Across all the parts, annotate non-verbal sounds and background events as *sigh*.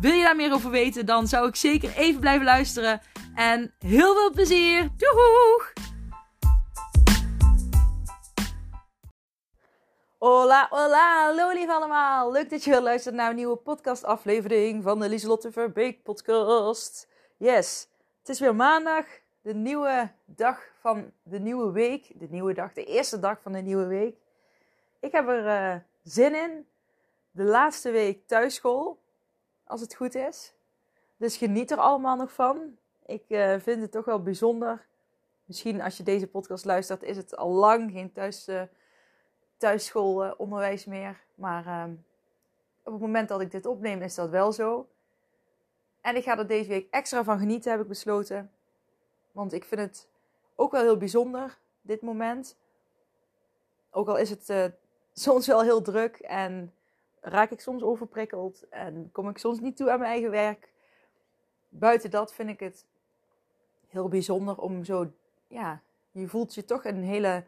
Wil je daar meer over weten, dan zou ik zeker even blijven luisteren. En heel veel plezier! Doeg! Hola, hola, hallo lief allemaal. Leuk dat je luistert naar een nieuwe podcastaflevering van de Lieselotte Verbeek podcast. Yes, het is weer maandag, de nieuwe dag van de nieuwe week. De nieuwe dag, de eerste dag van de nieuwe week. Ik heb er uh, zin in. De laatste week thuisschool, als het goed is. Dus geniet er allemaal nog van. Ik uh, vind het toch wel bijzonder. Misschien als je deze podcast luistert, is het al lang geen thuis, uh, thuisschoolonderwijs meer. Maar uh, op het moment dat ik dit opneem, is dat wel zo. En ik ga er deze week extra van genieten, heb ik besloten. Want ik vind het ook wel heel bijzonder, dit moment. Ook al is het uh, *laughs* soms wel heel druk en raak ik soms overprikkeld en kom ik soms niet toe aan mijn eigen werk. Buiten dat vind ik het heel bijzonder om zo, ja, je voelt je toch een hele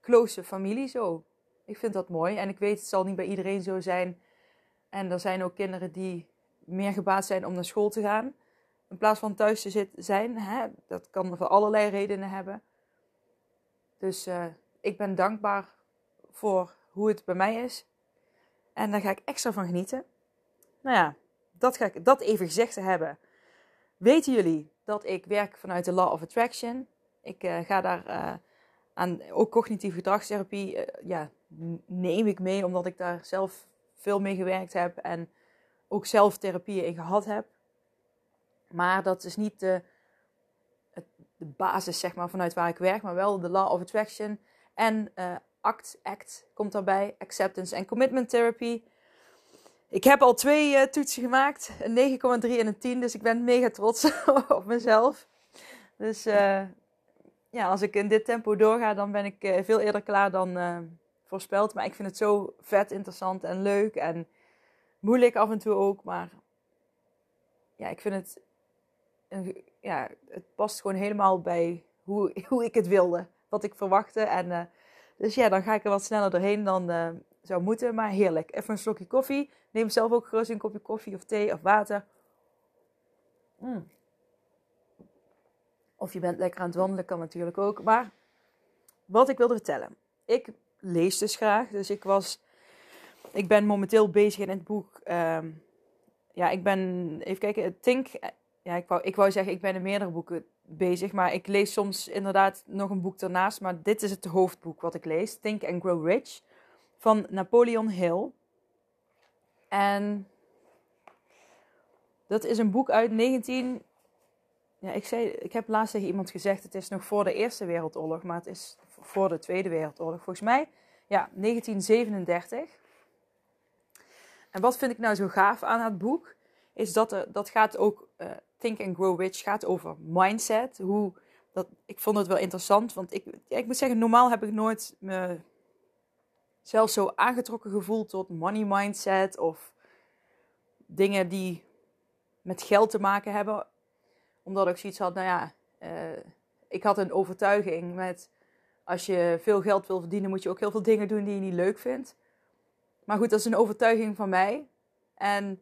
close familie zo. Ik vind dat mooi en ik weet het zal niet bij iedereen zo zijn. En er zijn ook kinderen die meer gebaat zijn om naar school te gaan. In plaats van thuis te zitten, zijn. Hè? Dat kan voor allerlei redenen hebben. Dus uh, ik ben dankbaar voor hoe het bij mij is. En daar ga ik extra van genieten. Nou ja, dat, ga ik, dat even gezegd te hebben. Weten jullie dat ik werk vanuit de Law of Attraction? Ik uh, ga daar uh, aan, ook cognitieve gedragstherapie, uh, ja, neem ik mee omdat ik daar zelf veel mee gewerkt heb en ook zelf therapieën in gehad heb. Maar dat is niet de, de basis, zeg maar, vanuit waar ik werk, maar wel de Law of Attraction en ACT, ACT komt daarbij, Acceptance and Commitment Therapy. Ik heb al twee uh, toetsen gemaakt, een 9,3 en een 10, dus ik ben mega trots *laughs* op mezelf. Dus uh, ja, als ik in dit tempo doorga, dan ben ik uh, veel eerder klaar dan voorspeld. Maar ik vind het zo vet, interessant en leuk en moeilijk af en toe ook. Maar ja, ik vind het, ja, het past gewoon helemaal bij hoe, *laughs* hoe ik het wilde, wat ik verwachtte. En dus ja, dan ga ik er wat sneller doorheen dan uh, zou moeten. Maar heerlijk. Even een slokje koffie. Neem zelf ook gerust een kopje koffie of thee of water. Mm. Of je bent lekker aan het wandelen, kan natuurlijk ook. Maar wat ik wilde vertellen. Ik lees dus graag. Dus ik was... Ik ben momenteel bezig in het boek... Um, ja, ik ben... Even kijken. Think... Ja, ik wou, ik wou zeggen, ik ben in meerdere boeken bezig. Maar ik lees soms inderdaad nog een boek ernaast. Maar dit is het hoofdboek wat ik lees. Think and Grow Rich. Van Napoleon Hill. En dat is een boek uit 19... Ja, ik, zei, ik heb laatst tegen iemand gezegd, het is nog voor de Eerste Wereldoorlog. Maar het is voor de Tweede Wereldoorlog. Volgens mij, ja, 1937. En wat vind ik nou zo gaaf aan het boek? Is dat er, dat gaat ook... Uh, Think and Grow Rich gaat over mindset. Hoe, dat, ik vond het wel interessant, want ik, ik moet zeggen, normaal heb ik nooit me zelf zo aangetrokken gevoeld tot money mindset of dingen die met geld te maken hebben. Omdat ik zoiets had, nou ja, uh, ik had een overtuiging met als je veel geld wil verdienen, moet je ook heel veel dingen doen die je niet leuk vindt. Maar goed, dat is een overtuiging van mij. En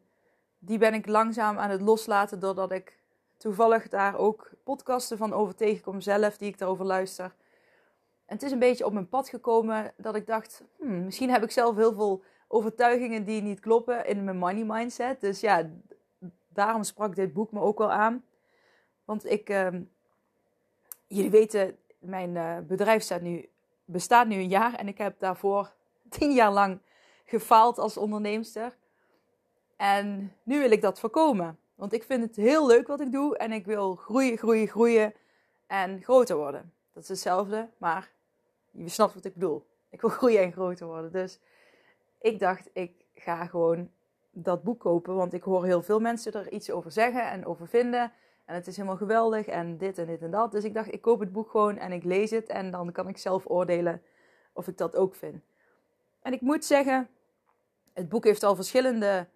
die ben ik langzaam aan het loslaten doordat ik toevallig daar ook podcasten van over tegenkom zelf, die ik daarover luister. En het is een beetje op mijn pad gekomen dat ik dacht, hmm, misschien heb ik zelf heel veel overtuigingen die niet kloppen in mijn money mindset. Dus ja, daarom sprak dit boek me ook wel aan. Want ik, uh, jullie weten, mijn uh, bedrijf staat nu, bestaat nu een jaar en ik heb daarvoor *laughs* tien jaar lang gefaald als onderneemster. En nu wil ik dat voorkomen. Want ik vind het heel leuk wat ik doe en ik wil groeien, groeien, groeien en groter worden. Dat is hetzelfde, maar je snapt wat ik bedoel. Ik wil *laughs* groeien en groter worden. Dus ik dacht, ik ga gewoon dat boek kopen, want ik hoor heel veel mensen er iets over zeggen en over vinden. En het is helemaal geweldig en dit en dit en dat. Dus ik dacht, ik koop het boek gewoon en ik lees het. En dan kan ik zelf oordelen of ik dat ook vind. En ik moet zeggen, het boek heeft al verschillende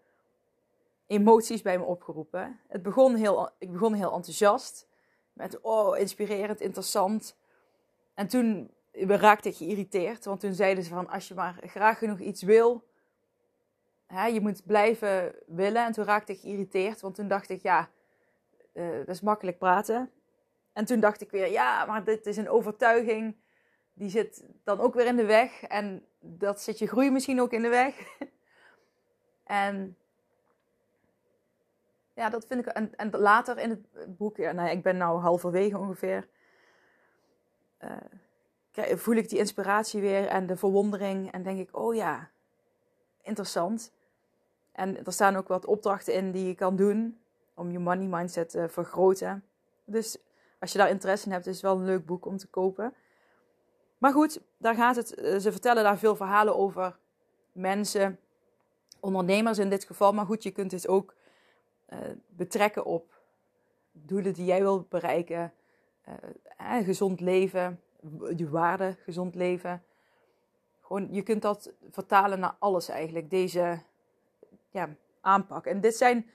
emoties bij me opgeroepen. Het begon heel, ik begon heel enthousiast. Met, oh, inspirerend, interessant. En toen raakte ik geïrriteerd. Want toen zeiden ze van, als je maar graag genoeg iets wil... Hè, je moet blijven willen. En toen raakte ik geïrriteerd. Want toen dacht ik, ja, uh, dat is makkelijk praten. En toen dacht ik weer, ja, maar dit is een overtuiging. Die zit dan ook weer in de weg. En dat zit je groei misschien ook in de weg. *laughs* en ja, dat vind ik. En, en later in het boek, ja, nou, ik ben nou halverwege ongeveer. Uh, voel ik die inspiratie weer en de verwondering. En denk ik, oh ja, interessant. En er staan ook wat opdrachten in die je kan doen om je money mindset te vergroten. Dus als je daar interesse in hebt, is het wel een leuk boek om te kopen. Maar goed, daar gaat het. Eh, ze vertellen daar veel verhalen over mensen, ondernemers in dit geval. Maar goed, je kunt het ook uh, betrekken op doelen die jij wilt bereiken. Uh, gezond leven, je waarde, gezond leven. Gewoon, je kunt dat vertalen naar alles eigenlijk, deze ja, aanpak. En dit zijn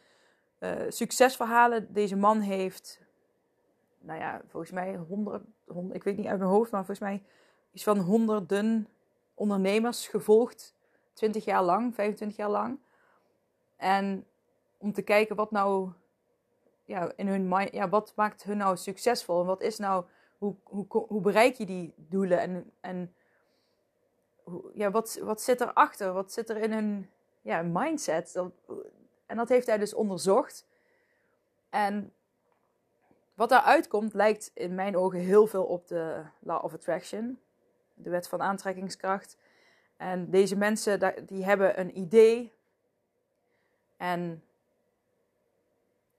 succesverhalen. Deze man heeft, nou ja, volgens mij honderd, honderd, ik weet niet uit mijn hoofd, maar volgens mij iets van honderden ondernemers gevolgd. 20 jaar lang, 25 jaar lang. En om te kijken wat nou ja, in hun mind, ja, wat maakt hun nou succesvol en wat is nou, hoe, hoe, hoe bereik je die doelen en, en ja, wat, wat zit erachter, wat zit er in hun ja, mindset. En dat heeft hij dus onderzocht. En wat daaruit komt lijkt in mijn ogen heel veel op de Law of Attraction, de wet van aantrekkingskracht. En deze mensen die hebben een idee en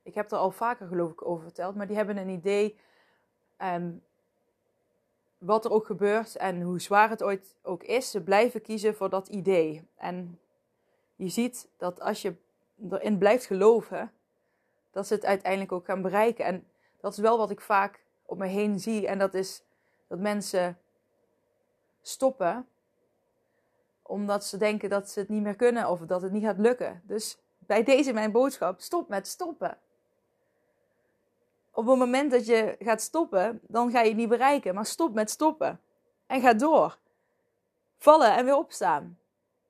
ik heb er al vaker geloof ik over verteld, maar die hebben een idee um, wat er ook gebeurt en hoe zwaar het ooit ook is. Ze blijven kiezen voor dat idee. En je ziet dat als je erin blijft geloven, dat ze het uiteindelijk ook gaan bereiken. En dat is wel wat ik vaak op me heen zie. En dat is dat mensen stoppen omdat ze denken dat ze het niet meer kunnen of dat het niet gaat lukken. Dus bij deze mijn boodschap: stop met stoppen op het moment dat je gaat stoppen, dan ga je het niet bereiken. Maar stop met stoppen. En ga door. Vallen en weer opstaan.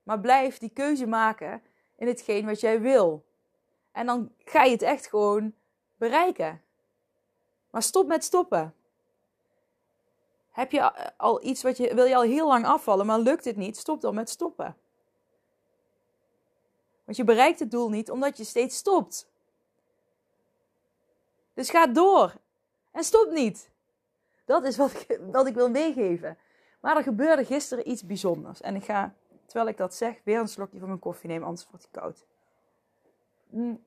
Maar blijf die keuze maken in hetgeen wat jij wil. En dan ga je het echt gewoon bereiken. Maar stop met stoppen. Heb je al iets wat je wil je al heel lang afvallen, maar lukt het niet? Stop dan met stoppen. Want je bereikt het doel niet omdat je steeds stopt. Dus ga door. En stop niet. Dat is wat ik, *laughs* wat ik wil meegeven. Maar er gebeurde gisteren iets bijzonders. En ik ga, terwijl ik dat zeg, weer een slokje van mijn koffie nemen, anders wordt hij koud. Mm.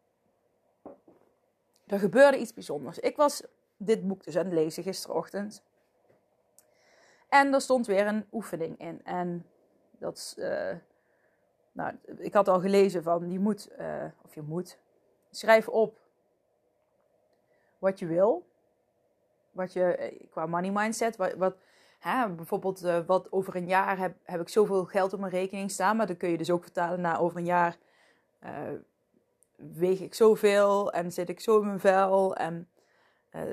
Er gebeurde iets bijzonders. Ik was dit boek dus aan het lezen gisterochtend. En er stond weer een oefening in. En dat uh, nou, ik had al gelezen van, je moet, uh, of je moet, schrijf op wat je wil. Wat je eh, qua money mindset, wat, wat hè, bijvoorbeeld uh, wat over een jaar heb, heb ik zoveel geld op mijn rekening staan, maar dan kun je dus ook vertalen naar over een jaar uh, weeg ik zoveel en zit ik zo in mijn vel en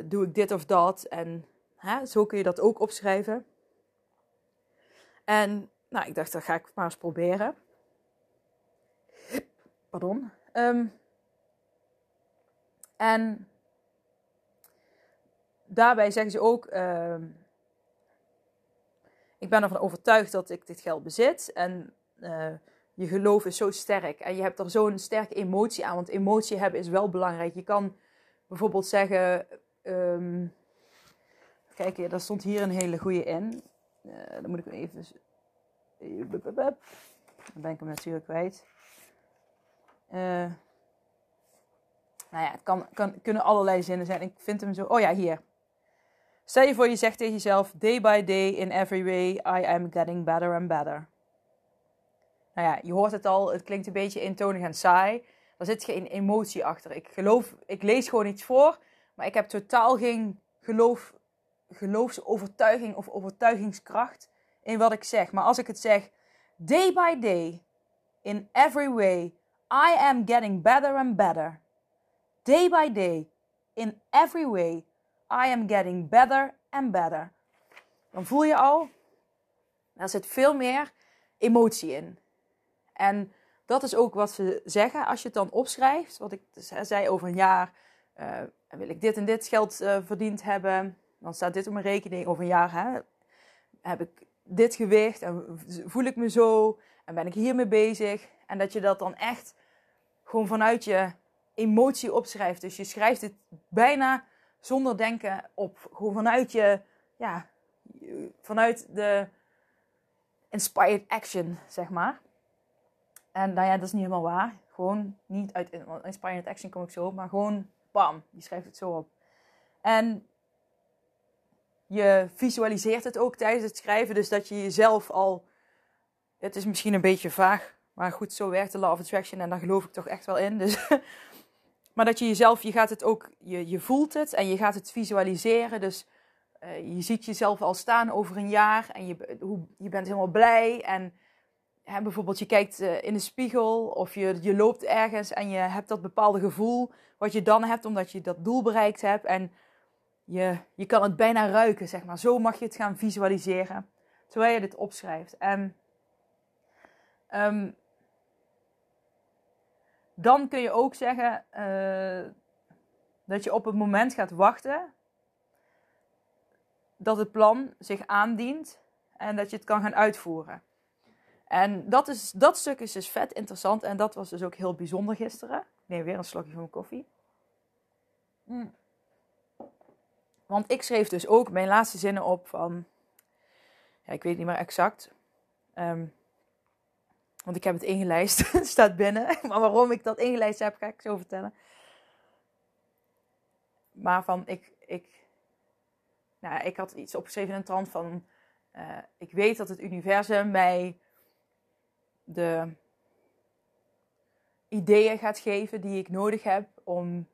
doe ik dit of dat en hè, zo kun je dat ook opschrijven. En nou, ik dacht, dat ga ik maar eens proberen. Pardon. Um, en daarbij zeggen ze ook: uh, Ik ben ervan overtuigd dat ik dit geld bezit. En uh, je geloof is zo sterk. En je hebt er zo'n sterke emotie aan. Want emotie hebben is wel belangrijk. Je kan bijvoorbeeld zeggen: um, Kijk, daar stond hier een hele goede in. Uh, dan moet ik even. Dan ben ik hem natuurlijk kwijt. Uh, nou ja, het kan, kunnen allerlei zinnen zijn. Ik vind hem zo. Oh ja, hier. Stel je voor, je zegt tegen jezelf: Day by day, in every way, I am getting better and better. Nou ja, je hoort het al, het klinkt een beetje eentonig en saai. Er zit geen emotie achter. Ik geloof, ik lees gewoon iets voor, Maar ik heb totaal geen geloof, geloofsovertuiging of overtuigingskracht in wat ik zeg. Maar als ik het zeg, day by day, in every way, I am getting better and better. Day by day, in every way, I am getting better and better. Dan voel je al, er zit veel meer emotie in. En dat is ook wat ze zeggen als je het dan opschrijft. Wat ik zei over een jaar uh, wil ik dit en dit geld uh, verdiend hebben. Dan staat dit op mijn rekening over een jaar. Hè, heb ik dit gewicht en voel ik me zo en ben ik hiermee bezig. En dat je dat dan echt gewoon vanuit je emotie opschrijft. Dus je schrijft het bijna zonder denken op. Gewoon vanuit je, ja, vanuit de inspired action, zeg maar. En nou ja, dat is niet helemaal waar. Gewoon niet uit inspired action kom ik zo, maar gewoon bam, je schrijft het zo op. En je visualiseert het ook tijdens het schrijven, dus dat je jezelf al. Het is misschien een beetje vaag, maar goed, zo werkt de Law of Attraction en daar geloof ik toch echt wel in. Dus, *laughs* maar dat je jezelf, je gaat het ook, je, je voelt het en je gaat het visualiseren. Dus uh, je ziet jezelf al staan over een jaar en je, hoe, je bent helemaal blij. En hè, bijvoorbeeld je kijkt uh, in de spiegel of je, je loopt ergens en je hebt dat bepaalde gevoel wat je dan hebt omdat je dat doel bereikt hebt. En je, je kan het bijna ruiken, zeg maar. Zo mag je het gaan visualiseren terwijl je dit opschrijft. En um, dan kun je ook zeggen uh, dat je op het moment gaat wachten dat het plan zich aandient en dat je het kan gaan uitvoeren. En dat, is, dat stuk is dus vet interessant en dat was dus ook heel bijzonder gisteren. Ik neem weer een slokje van mijn koffie. Mm. Want ik schreef dus ook mijn laatste zinnen op van. Ja, ik weet niet meer exact. Um, want ik heb het ingelijst. *laughs* het staat binnen. *laughs* Maar waarom ik dat ingelijst heb, ga ik zo vertellen. Maar van ik. ik nou, ik had iets opgeschreven in een trant van. Uh, ik weet dat het universum mij de ideeën gaat geven die ik nodig heb om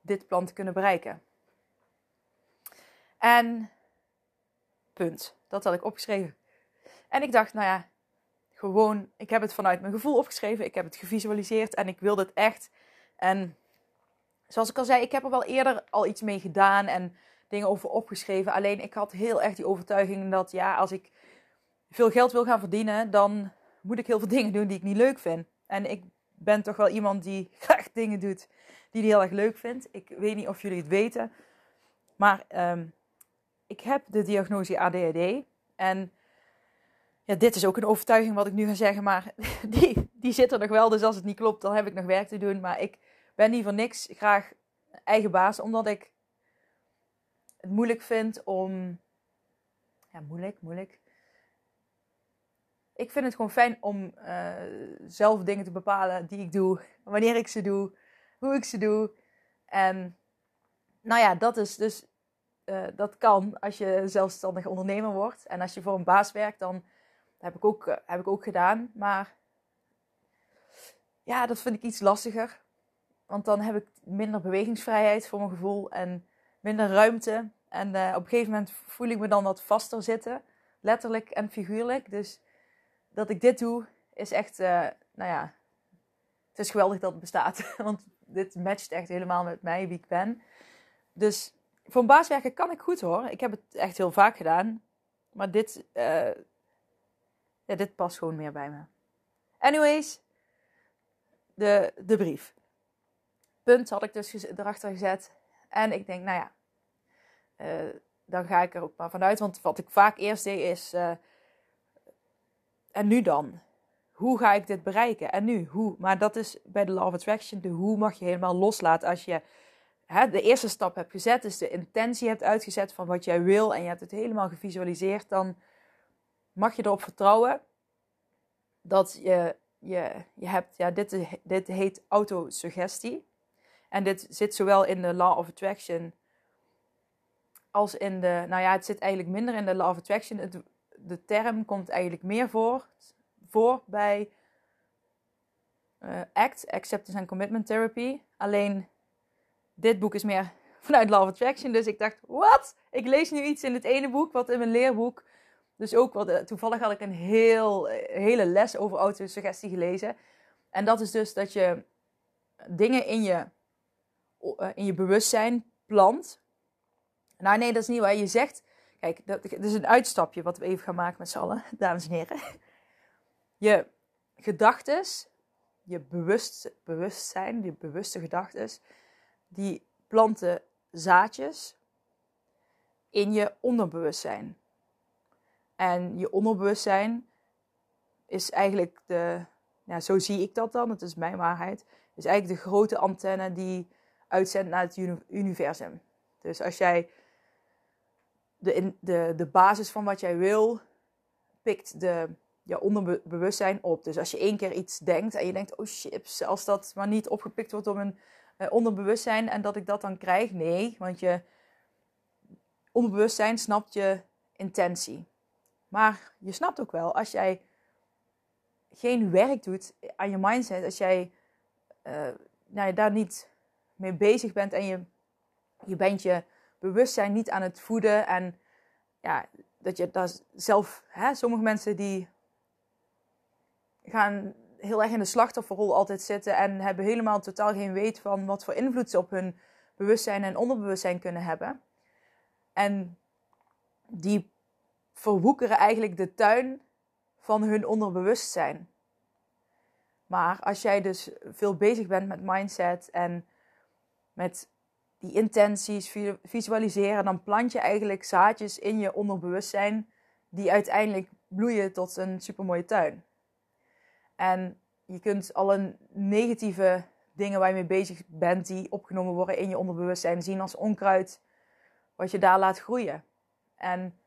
dit plan te kunnen bereiken. En punt. Dat had ik opgeschreven. En ik dacht, nou ja, gewoon, ik heb het vanuit mijn gevoel opgeschreven. Ik heb het gevisualiseerd en ik wilde het echt. En zoals ik al zei, ik heb er wel eerder al iets mee gedaan en dingen over opgeschreven. Alleen ik had heel erg die overtuiging dat ja, als ik veel geld wil gaan verdienen, dan moet ik heel veel *laughs* dingen doen die ik niet leuk vind. En ik ben toch wel iemand die *laughs* graag dingen doet die hij heel erg leuk vindt. Ik weet niet of jullie het weten, maar um, ik heb de diagnose ADHD. En dit is ook een overtuiging wat ik nu ga zeggen, maar *laughs* die, die zit er nog wel. Dus als het niet klopt, dan heb ik nog werk te doen. Maar ik ben niet voor niks graag eigen baas, omdat ik het moeilijk vind om. Ja, moeilijk, moeilijk. Ik vind het gewoon fijn om uh, zelf dingen te bepalen die ik doe, wanneer ik ze doe, hoe ik ze doe. En nou ja, dat is dus uh, dat kan als je zelfstandig ondernemer wordt. En als je voor een baas werkt, dan heb ik ook, uh, heb ik ook gedaan. Maar ja, dat vind ik iets lastiger. Want dan heb ik minder bewegingsvrijheid voor mijn gevoel en minder ruimte. En uh, op een gegeven moment voel ik me dan wat vaster zitten, letterlijk en figuurlijk. Dus dat ik dit doe, is echt, nou ja, het is geweldig dat het bestaat. *laughs* Want dit matcht echt helemaal met mij, wie ik ben. Dus voor een baas werken kan ik goed hoor. Ik heb het echt heel vaak gedaan. Maar dit, ja, dit past gewoon meer bij me. Anyways, de, de brief. Punt had ik dus erachter gezet. En ik denk, nou ja, uh, dan ga ik er ook maar vanuit. Want wat ik vaak eerst deed is, uh, en nu dan? Hoe ga ik dit bereiken? En nu, hoe? Maar dat is bij de of Attraction, de hoe mag je helemaal loslaten als je hè, de eerste stap hebt gezet, dus de intentie hebt uitgezet van wat jij wil en je hebt het helemaal gevisualiseerd, dan mag je erop vertrouwen dat je, je, je hebt, ja, dit, dit heet autosuggestie. En dit zit zowel in de Law of Attraction als in de, nou ja, het zit eigenlijk minder in de Law of Attraction. De term komt eigenlijk meer voor, voor bij uh, ACT, Acceptance and Commitment Therapy. Alleen dit boek is meer *laughs* vanuit Love Attraction. Dus ik dacht, wat? Ik lees nu iets in het ene boek, wat in mijn leerboek. Dus ook, wat, eh, toevallig had ik een heel, hele les over autosuggestie gelezen. En dat is dus dat je dingen in je, in je bewustzijn plant. Nou nee, dat is niet waar. Je zegt, kijk, dat, is een uitstapje wat we even gaan maken met z'n allen, *laughs* dames en heren. Je gedachtes, je bewust, bewustzijn, je bewuste gedachtes, die planten zaadjes in je onderbewustzijn. En je onderbewustzijn is eigenlijk de, ja, zo zie ik dat dan, het is mijn waarheid, is eigenlijk de grote antenne die uitzendt naar het universum. Dus als jij de, de, de basis van wat jij wil, pikt de, je onderbewustzijn op. Dus als je één keer iets denkt en je denkt, oh chips, als dat maar niet opgepikt wordt door mijn uh, onderbewustzijn en dat ik dat dan krijg. Nee, want je onderbewustzijn snapt je intentie. Maar je snapt ook wel, als jij geen werk doet aan je mindset, als jij uh, nou, daar niet mee bezig bent en je, je bent je bewustzijn niet aan het voeden en ja, dat je daar zelf, hè, sommige mensen die gaan heel erg in de slachtofferrol altijd zitten en hebben helemaal totaal geen weet van wat voor invloed ze op hun bewustzijn en onderbewustzijn kunnen hebben. En die verwoekeren eigenlijk de tuin van hun onderbewustzijn. Maar als jij dus veel bezig bent met mindset en met die intenties visualiseren, dan plant je eigenlijk zaadjes in je onderbewustzijn die uiteindelijk bloeien tot een supermooie tuin. En je kunt alle negatieve dingen waar je mee bezig bent, die opgenomen worden in je onderbewustzijn, zien als onkruid wat je daar laat groeien. En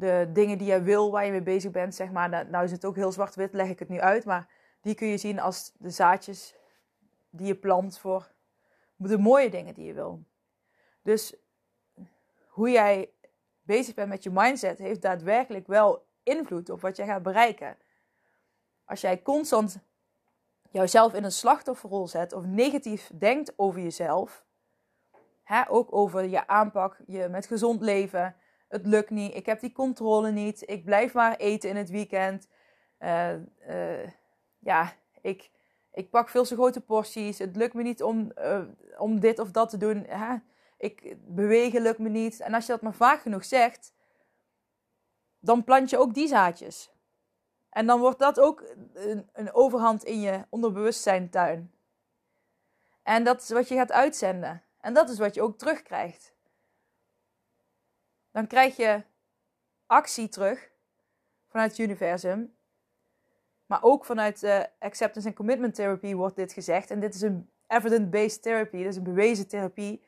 de dingen die je wil, waar je mee bezig bent, zeg maar, nou is het ook heel zwart-wit, leg ik het nu uit, maar die kun je zien als de zaadjes die je plant voor de mooie dingen die je wil. Dus hoe jij bezig bent met je mindset heeft daadwerkelijk wel invloed op wat jij gaat bereiken. Als jij constant jouzelf in een slachtofferrol zet of negatief denkt over jezelf, hè, ook over je aanpak, je met gezond leven, het lukt niet, ik heb die controle niet, ik blijf maar eten in het weekend, uh, uh, ja, ik, ik pak veel te grote porties, het lukt me niet om, uh, om dit of dat te doen, ik bewegen lukt me niet. En als je dat maar vaak genoeg zegt, dan plant je ook die zaadjes. En dan wordt dat ook een, een overhand in je onderbewustzijn tuin. En dat is wat je gaat uitzenden. En dat is wat je ook terugkrijgt. Dan krijg je actie terug vanuit het universum. Maar ook vanuit uh, acceptance and commitment therapy wordt dit gezegd. En dit is een evidence-based therapy, dat is een bewezen therapie.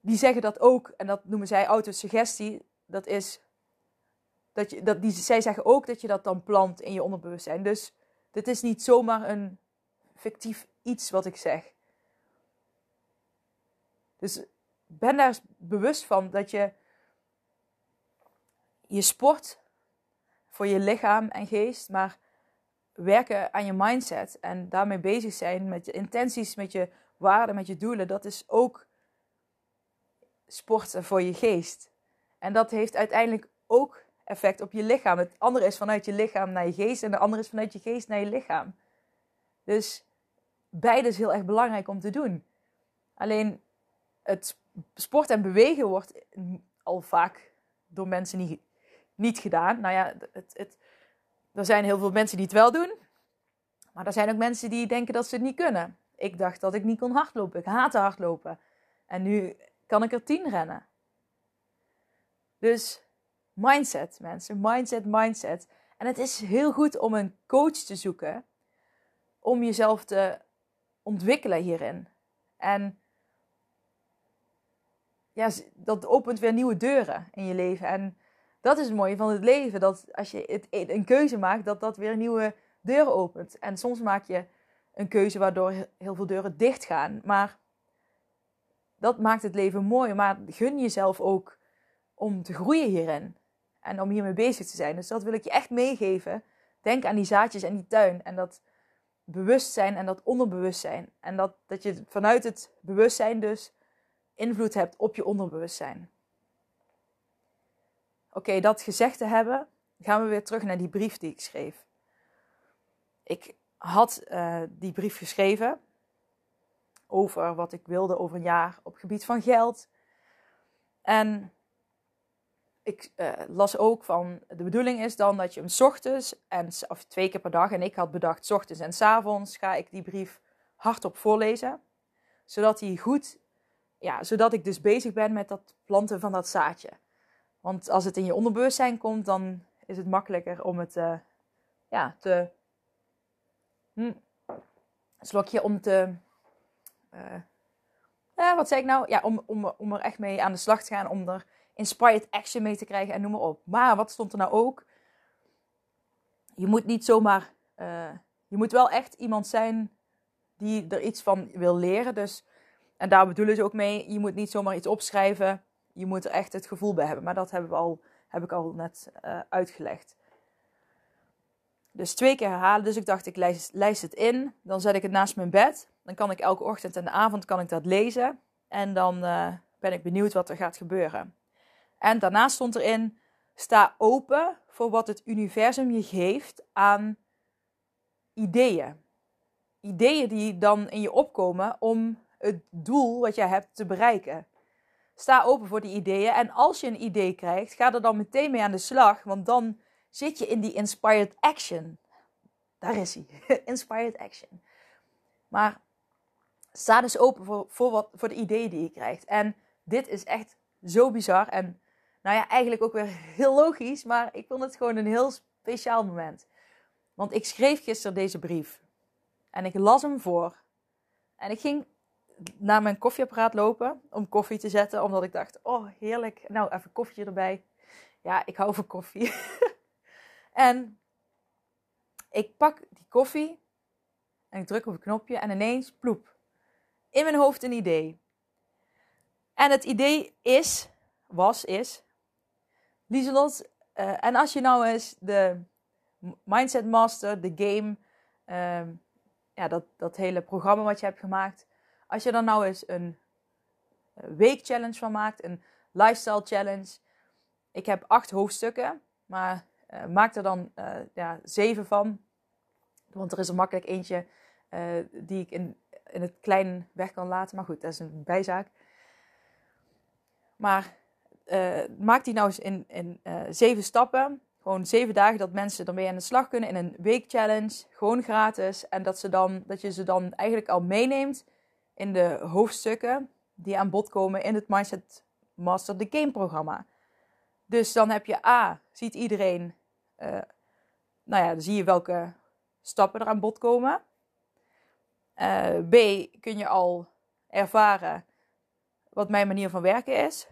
Die zeggen dat ook, en dat noemen zij autosuggestie. Dat is dat je, dat die, zij zeggen ook dat je dat dan plant in je onderbewustzijn. Dus dit is niet zomaar een fictief iets wat ik zeg. Dus ben daar bewust van dat je je sport voor je lichaam en geest, maar werken aan je mindset en daarmee bezig zijn met je intenties, met je waarden, met je doelen, dat is ook sporten voor je geest. En dat heeft uiteindelijk ook effect op je lichaam. Het andere is vanuit je lichaam naar je geest en de andere is vanuit je geest naar je lichaam. Dus beide is heel erg belangrijk om te doen. Alleen het sport en bewegen wordt al vaak door mensen niet, niet gedaan. Nou ja, het, het, er zijn heel veel mensen die het wel doen. Maar er zijn ook mensen die denken dat ze het niet kunnen. Ik dacht dat ik niet kon hardlopen. Ik haatte hardlopen. En nu kan ik er tien rennen. Dus mindset, mensen. Mindset, mindset. En het is heel goed om een coach te zoeken om jezelf te ontwikkelen hierin. En ja, dat opent weer nieuwe deuren in je leven. En dat is het mooie van het leven. Dat als je het, een keuze maakt, dat dat weer nieuwe deuren opent. En soms maak je een keuze waardoor heel veel deuren dicht gaan. Maar dat maakt het leven mooi. Maar gun jezelf ook om te groeien hierin. En om hiermee bezig te zijn. Dus dat wil ik je echt meegeven. Denk aan die zaadjes en die tuin. En dat bewustzijn en dat onderbewustzijn. En dat, dat je vanuit het bewustzijn dus invloed hebt op je onderbewustzijn. Oké, dat gezegd te hebben, gaan we weer terug naar die brief die ik schreef. Ik had uh, die brief geschreven over wat ik wilde over een jaar op gebied van geld. En ik uh, las ook van de bedoeling is dan dat je hem ochtends en of twee keer per dag en ik had bedacht ochtends en s avonds ga ik die brief hardop voorlezen, zodat hij goed, ja, zodat ik dus bezig ben met dat planten van dat zaadje. Want als het in je onderbewustzijn komt, dan is het makkelijker om het uh, ja, te hm, slokje om te uh, wat zei ik nou? Ja, om, om, om er echt mee aan de slag te gaan, om er inspired action mee te krijgen en noem maar op. Maar wat stond er nou ook? Je moet niet zomaar. Je moet wel echt iemand zijn die er iets van wil leren. Dus, en daar bedoelen ze ook mee. Je moet niet zomaar iets opschrijven. Je moet er echt het gevoel bij hebben. Maar dat hebben we al, heb ik al net uh, uitgelegd. Dus twee keer herhalen. Dus ik dacht, ik lijst, het in. Dan zet ik het naast mijn bed. Dan kan ik elke ochtend en de avond kan ik dat lezen. En dan uh, ben ik benieuwd wat er gaat gebeuren. En daarna stond erin: sta open voor wat het universum je geeft aan ideeën. Ideeën die dan in je opkomen om het doel wat jij hebt te bereiken. Sta open voor die ideeën. En als je een idee krijgt, ga er dan meteen mee aan de slag. Want dan zit je in die inspired action. Daar is hij. *laughs* inspired action. Maar sta dus open voor, voor, wat, voor de ideeën die je krijgt. En dit is echt zo bizar. En nou ja, eigenlijk ook weer *laughs* heel logisch. Maar ik vond het gewoon een heel speciaal moment. Want ik schreef gisteren deze brief. En ik las hem voor. En ik ging naar mijn koffieapparaat lopen om koffie te zetten. Omdat ik dacht, oh heerlijk. Nou, even koffie erbij. Ja, ik hou van koffie. *laughs* en ik pak die koffie. En ik druk op een knopje. En ineens, ploep in mijn hoofd een idee. En het idee is, was, is, Lieselot, uh, en als je nou eens de Mindset Master, de game, uh, ja, dat, dat hele programma wat je hebt gemaakt, als je dan nou eens een week challenge van maakt, een lifestyle challenge. Ik heb acht hoofdstukken, maar uh, maak er dan uh, ja, zeven van. Want er is er makkelijk eentje die ik in in het klein weg kan laten. Maar goed, dat is een bijzaak. Maar maak die nou eens in, in zeven stappen. Gewoon zeven dagen dat mensen ermee aan de slag kunnen in een week challenge. Gewoon gratis. En dat, ze dan, dat je ze dan eigenlijk al meeneemt in de hoofdstukken die aan bod komen in het Mindset Master the Game programma. Dus dan heb je A, ziet iedereen, uh, nou ja, dan zie je welke stappen er aan bod komen. Uh, B, kun je al ervaren wat mijn manier van werken is.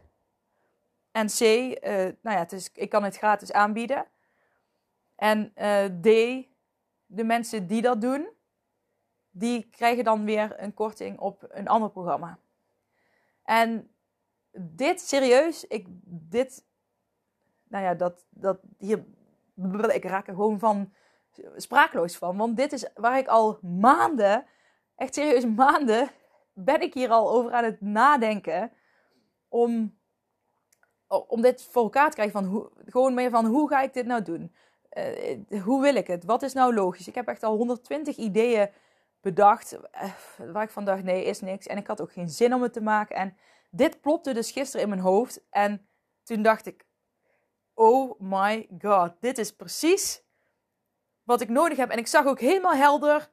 En C, uh, nou ja, het is, ik kan het gratis aanbieden. En D, de mensen die dat doen, die krijgen dan weer een korting op een ander programma. En dit, serieus, ik, dit, nou ja, dat, dat hier, ik raak er gewoon van sprakeloos van. Want dit is waar ik al maanden echt serieus maanden ben ik hier al over aan het nadenken om, om dit voor elkaar te krijgen. Van hoe, gewoon meer van hoe ga ik dit nou doen? Uh, hoe wil ik het? Wat is nou logisch? Ik heb echt al 120 ideeën bedacht uh, waar ik van dacht nee is niks. En ik had ook geen zin om het te maken. En dit plopte dus gisteren in mijn hoofd. En toen dacht ik, oh my god, dit is precies wat ik nodig heb. En ik zag ook helemaal helder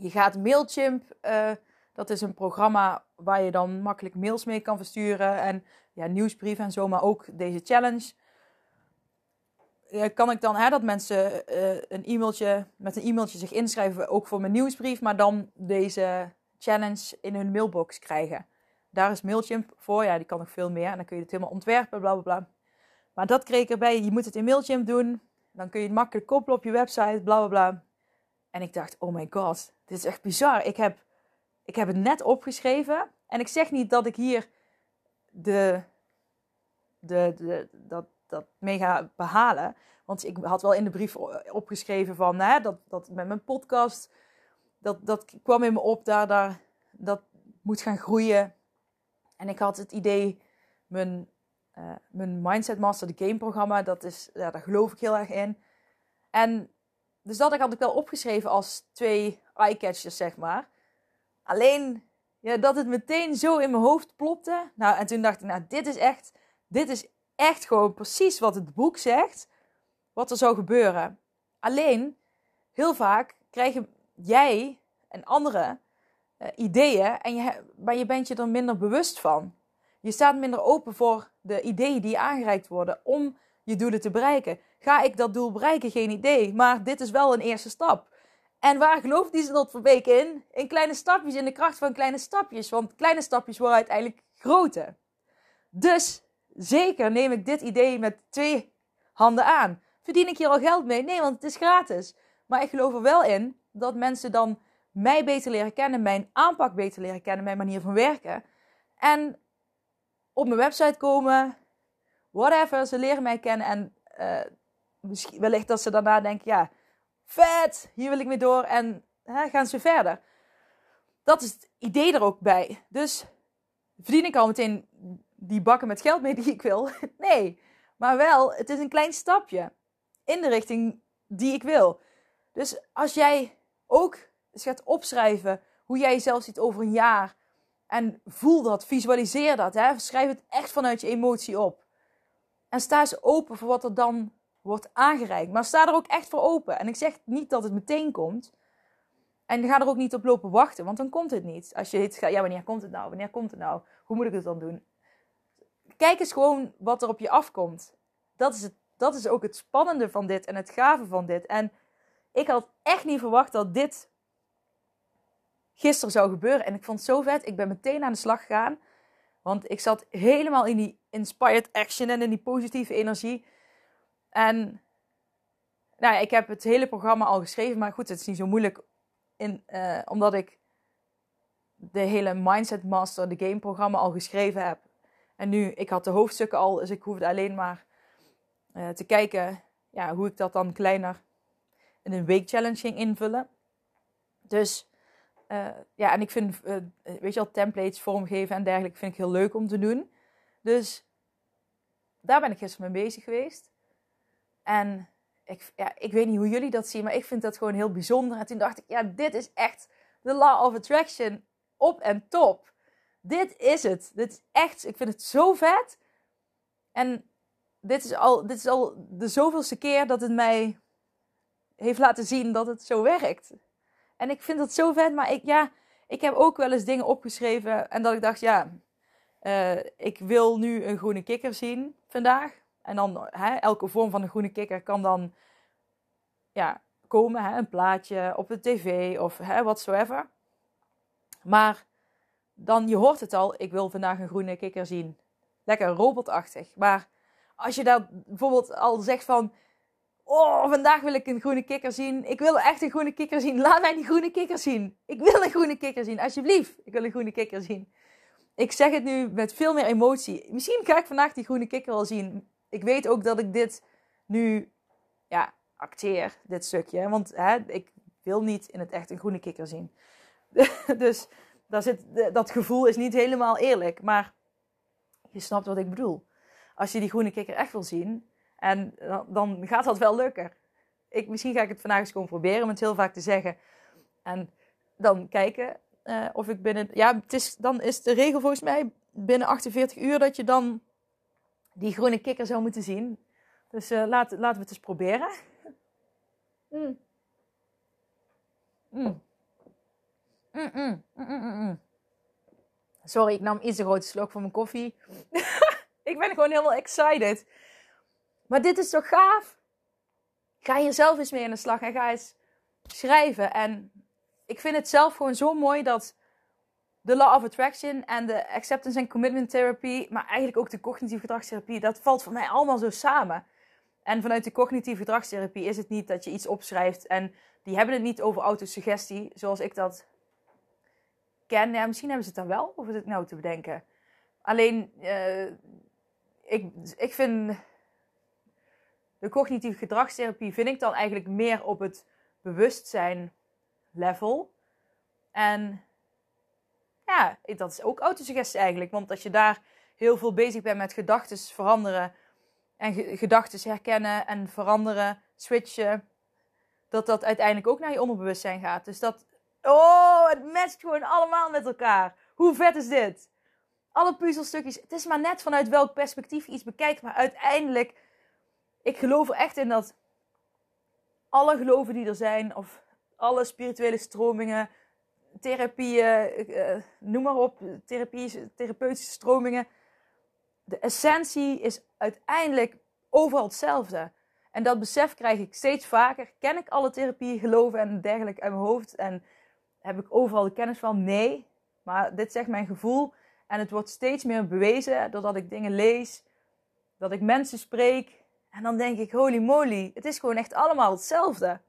je gaat Mailchimp, uh, dat is een programma waar je dan makkelijk mails mee kan versturen. En ja, nieuwsbrieven en zo, maar ook deze challenge. Uh, kan ik dan, hè, dat mensen uh, een e-mailtje, met een e-mailtje zich inschrijven, ook voor mijn nieuwsbrief, maar dan deze challenge in hun mailbox krijgen. Daar is Mailchimp voor, ja, die kan nog veel meer. En dan kun je het helemaal ontwerpen, bla bla bla. Maar dat kreeg ik erbij, je moet het in Mailchimp doen. Dan kun je het makkelijk koppelen op je website, bla bla bla. En ik dacht, oh my god, dit is echt bizar. Ik heb, ik heb het net opgeschreven. En ik zeg niet dat ik hier de, de, de, dat, dat mee ga behalen. Want ik had wel in de brief opgeschreven van hè, dat, dat met mijn podcast dat, dat kwam in me op, daar, daar, dat moet gaan groeien. En ik had het idee, mijn, uh, mijn Mindset Master, de game programma, dat is, ja, daar geloof ik heel erg in. En dus dat had ik wel opgeschreven als twee eye-catchers, zeg maar. Alleen ja, dat het meteen zo in mijn hoofd plopte. Nou, en toen dacht ik, nou, dit is echt, dit is echt gewoon precies wat het boek zegt, wat er zou gebeuren. Alleen, heel vaak krijgen jij en anderen uh, ideeën, en je, maar je bent je er minder bewust van. Je staat minder open voor de ideeën die aangereikt worden om je doelen te bereiken. Ga ik dat doel bereiken? Geen idee. Maar dit is wel een eerste stap. En waar gelooft die dat voor week in? In kleine stapjes, in de kracht van kleine stapjes. Want kleine stapjes worden uiteindelijk grote. Dus zeker neem ik dit idee met twee handen aan. Verdien ik hier al geld mee? Nee, want het is gratis. Maar ik geloof er wel in dat mensen dan mij beter leren kennen, mijn aanpak beter leren kennen, mijn manier van werken. En op mijn website komen, whatever, ze leren mij kennen en uh, misschien, wellicht dat ze daarna denken, ja, vet, hier wil ik mee door en gaan ze verder. Dat is het idee er ook bij. Dus verdien ik al meteen die bakken met geld mee die ik wil? *laughs* Nee, maar wel, het is een klein stapje in de richting die ik wil. Dus als jij ook eens gaat opschrijven hoe jij jezelf ziet over een jaar en voel dat, visualiseer dat, hè? schrijf het echt vanuit je emotie op. En sta eens open voor wat er dan wordt aangereikt. Maar sta er ook echt voor open. En ik zeg niet dat het meteen komt. En ga er ook niet op lopen wachten, want dan komt het niet. Als je het ja, wanneer komt het nou? Wanneer komt het nou? Hoe moet ik het dan doen? Kijk eens gewoon wat er op je afkomt. Dat is, het, dat is ook het spannende van dit en het gave van dit. En ik had echt niet verwacht dat dit gisteren zou gebeuren. En ik vond het zo vet. Ik ben meteen aan de slag gegaan. Want ik zat helemaal in die inspired action en in die positieve energie. En nou ja, ik heb het hele programma al geschreven, maar goed, het is niet zo moeilijk. In, uh, omdat ik de hele Mindset Master, de game programma al geschreven heb. En nu, ik had de hoofdstukken al, dus ik hoefde alleen maar uh, te kijken ja, hoe ik dat dan kleiner in een week challenge ging invullen. Dus uh, ja, en ik vind, weet je al, templates vormgeven en dergelijke vind ik heel leuk om te doen. Dus daar ben ik gisteren mee bezig geweest. En ik, ja, ik weet niet hoe jullie dat zien, maar ik vind dat gewoon heel bijzonder. En toen dacht ik, ja, dit is echt de Law of Attraction op en top. Dit is het. Dit is echt, ik vind het zo vet. En dit is al, dit is al de zoveelste keer dat het mij heeft laten zien dat het zo werkt. En ik vind dat zo vet, maar ik, ja, ik heb ook wel eens dingen opgeschreven en dat ik dacht, ja, uh, ik wil nu een groene kikker zien vandaag. En dan hè, elke vorm van een groene kikker kan dan ja, komen. Hè, een plaatje op de tv of hè, whatsoever. Maar dan, je hoort het al, ik wil vandaag een groene kikker zien. Lekker robotachtig. Maar als je daar bijvoorbeeld al zegt van... Oh, vandaag wil ik een groene kikker zien. Ik wil echt een groene kikker zien. Laat mij die groene kikker zien. Ik wil een groene kikker zien. Alsjeblieft, ik wil een groene kikker zien. Ik zeg het nu met veel meer emotie. Misschien ga ik vandaag die groene kikker wel zien ik weet ook dat ik dit nu ja, acteer, dit stukje. Want hè, ik wil niet in het echt een groene kikker zien. *laughs* dus daar zit, dat gevoel is niet helemaal eerlijk. Maar je snapt wat ik bedoel. Als je die groene kikker echt wil zien, en dan, dan gaat dat wel lukken. Ik, misschien ga ik het vandaag eens gewoon proberen om het heel vaak te zeggen. En dan kijken uh, of ik binnen. Ja, het is, dan is de regel volgens mij binnen 48 uur dat je dan die groene kikker zou moeten zien. Dus uh, laat, laten we het eens proberen. Mm. Mm. Mm, Sorry, ik nam iets te grote slok van mijn koffie. *laughs* ik ben gewoon helemaal excited. Maar dit is toch gaaf? Ga hier zelf eens mee aan de slag en ga eens schrijven. En ik vind het zelf gewoon zo mooi dat de Law of Attraction en de Acceptance and Commitment Therapy, maar eigenlijk ook de cognitieve gedragstherapie, dat valt voor mij allemaal zo samen. En vanuit de cognitieve gedragstherapie is het niet dat je iets opschrijft en die hebben het niet over autosuggestie, zoals ik dat ken. Ja, misschien hebben ze het daar wel, of is het nou te bedenken? Alleen, uh, ik, ik vind de cognitieve gedragstherapie vind ik dan eigenlijk meer op het bewustzijn level. En ja, dat is ook autosuggestie eigenlijk. Want als je daar heel veel bezig bent met gedachten veranderen en gedachten herkennen en veranderen, switchen, dat dat uiteindelijk ook naar je onderbewustzijn gaat. Dus dat, oh, het matcht gewoon allemaal met elkaar. Hoe vet is dit? Alle puzzelstukjes. Het is maar net vanuit welk perspectief je iets bekijkt. Maar uiteindelijk, ik geloof er echt in dat alle geloven die er zijn, of alle spirituele stromingen, therapieën, uh, noem maar op, therapie, therapeutische stromingen. De essentie is uiteindelijk overal hetzelfde. En dat besef krijg ik steeds vaker. Ken ik alle therapieën, geloven en dergelijke uit mijn hoofd? En heb ik overal de kennis van? Nee. Maar dit zegt mijn gevoel. En het wordt steeds meer bewezen doordat ik dingen lees, dat ik mensen spreek. En dan denk ik, holy moly, het is gewoon echt allemaal hetzelfde.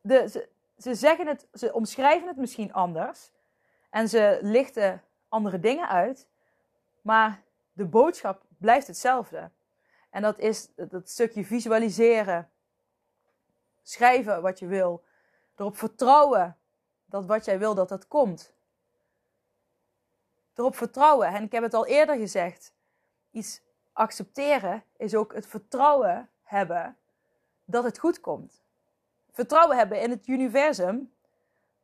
De, ze, ze zeggen het, ze omschrijven het misschien anders. En ze lichten andere dingen uit. Maar de boodschap blijft hetzelfde. En dat is dat stukje visualiseren. Schrijven wat je wil. Erop vertrouwen dat wat jij wil, dat dat komt. Erop vertrouwen. En ik heb het al eerder gezegd. Iets accepteren is ook het vertrouwen hebben dat het goed komt. Vertrouwen hebben in het universum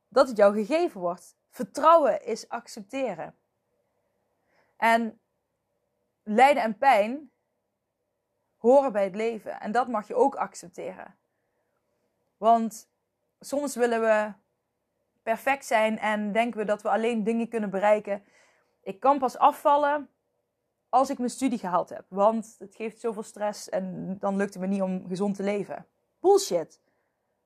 dat het jou gegeven wordt. Vertrouwen is accepteren. En lijden en pijn horen bij het leven. En dat mag je ook accepteren. Want soms willen we perfect zijn en denken we dat we alleen dingen kunnen bereiken. Ik kan pas afvallen als ik mijn studie gehaald heb. Want het geeft zoveel stress en dan lukt het me niet om gezond te leven. Bullshit.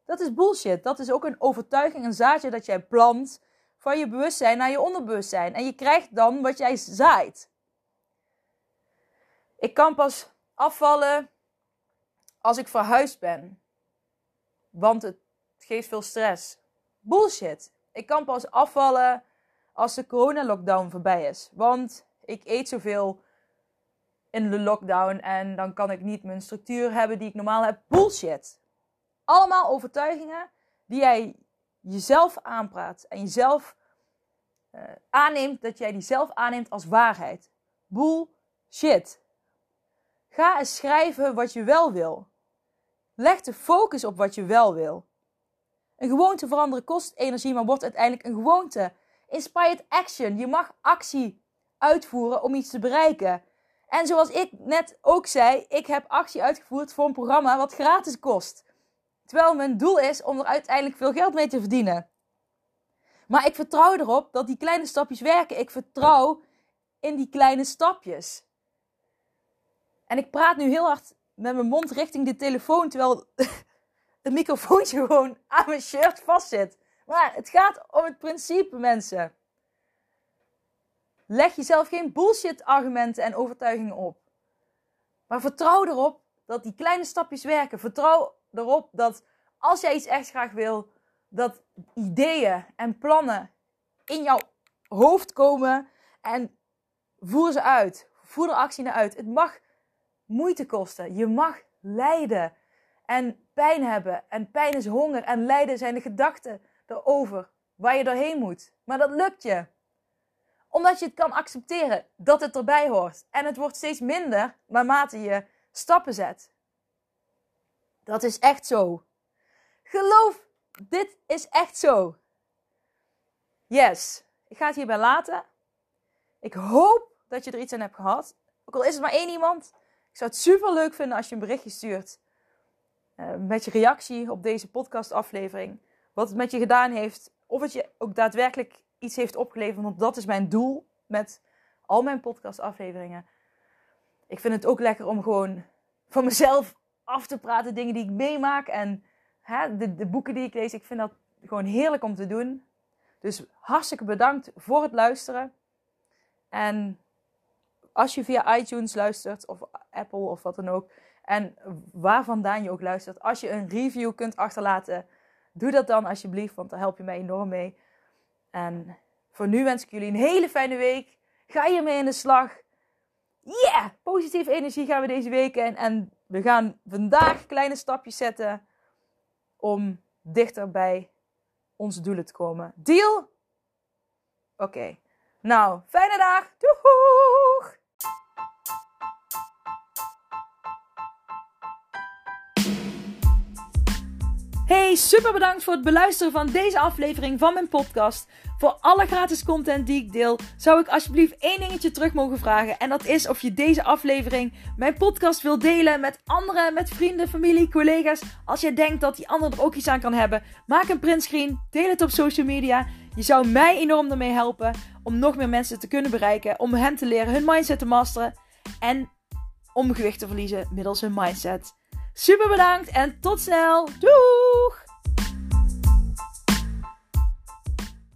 Dat is bullshit. Dat is ook een overtuiging, een zaadje dat jij plant van je bewustzijn naar je onderbewustzijn. En je krijgt dan wat jij zaait. Ik kan pas afvallen als ik verhuisd ben. Want het geeft veel stress. Bullshit. Ik kan pas afvallen als de coronalockdown voorbij is. Want ik eet zoveel in de lockdown en dan kan ik niet mijn structuur hebben die ik normaal heb. Bullshit. Allemaal overtuigingen die jij jezelf aanpraat en jezelf uh, aanneemt, dat jij die zelf aanneemt als waarheid. Bullshit. Ga eens schrijven wat je wel wil. Leg de focus op wat je wel wil. Een gewoonte veranderen kost energie, maar wordt uiteindelijk een gewoonte. Inspired action. Je mag actie uitvoeren om iets te bereiken. En zoals ik net ook zei, ik heb actie uitgevoerd voor een programma wat gratis kost. Terwijl mijn doel is om er uiteindelijk veel geld mee te verdienen. Maar ik vertrouw erop dat die kleine stapjes werken. Ik vertrouw in die kleine stapjes. En ik praat nu heel hard met mijn mond richting de telefoon, terwijl het microfoontje *laughs* gewoon aan mijn shirt vastzit. Maar het gaat om het principe, mensen. Leg jezelf geen bullshit argumenten en overtuigingen op. Maar vertrouw erop dat die kleine stapjes werken. Vertrouw erop dat als jij iets echt graag wil, dat ideeën en plannen in jouw hoofd komen en voer ze uit. Voer er actie naar uit. Het mag moeite kosten. Je mag lijden en pijn hebben. En pijn is honger en lijden zijn de gedachten erover waar je doorheen moet. Maar dat lukt je. Omdat je het kan accepteren dat het erbij hoort. En het wordt steeds minder naarmate je stappen zet. Dat is echt zo. Geloof, dit is echt zo. Yes. Ik ga het hierbij laten. Ik hoop dat je er iets aan hebt gehad. Ook al is het maar één iemand. Ik zou het super leuk vinden als je een berichtje stuurt. Uh, met je reactie op deze podcastaflevering. Wat het met je gedaan heeft. Of het je ook daadwerkelijk iets heeft opgeleverd. Want dat is mijn doel met al mijn podcastafleveringen. Ik vind het ook lekker om gewoon van mezelf af te praten. Dingen die ik meemaak. En hè, de, de boeken die ik lees. Ik vind dat gewoon heerlijk om te doen. Dus hartstikke bedankt voor het luisteren. En als je via iTunes luistert, of Apple of wat dan ook, en waar vandaan je ook luistert, als je een review kunt achterlaten, doe dat dan alsjeblieft, want daar help je mij enorm mee. En voor nu wens ik jullie een hele fijne week. Ga hiermee in de slag. Yeah! Positieve energie gaan we deze week in. En we gaan vandaag kleine stapjes zetten om dichter bij onze doelen te komen. Deal? Oké. Nou, fijne dag. Doeg! Hey, super bedankt voor het beluisteren van deze aflevering van mijn podcast. Voor alle gratis content die ik deel, zou ik alsjeblieft één dingetje terug mogen vragen. En dat is of je deze aflevering, mijn podcast, wil delen met anderen, met vrienden, familie, collega's. Als je denkt dat die ander er ook iets aan kan hebben, maak een printscreen, deel het op social media. Je zou mij enorm ermee helpen om nog meer mensen te kunnen bereiken, om hen te leren hun mindset te masteren en om gewicht te verliezen middels hun mindset. Super bedankt en tot snel. Doeg!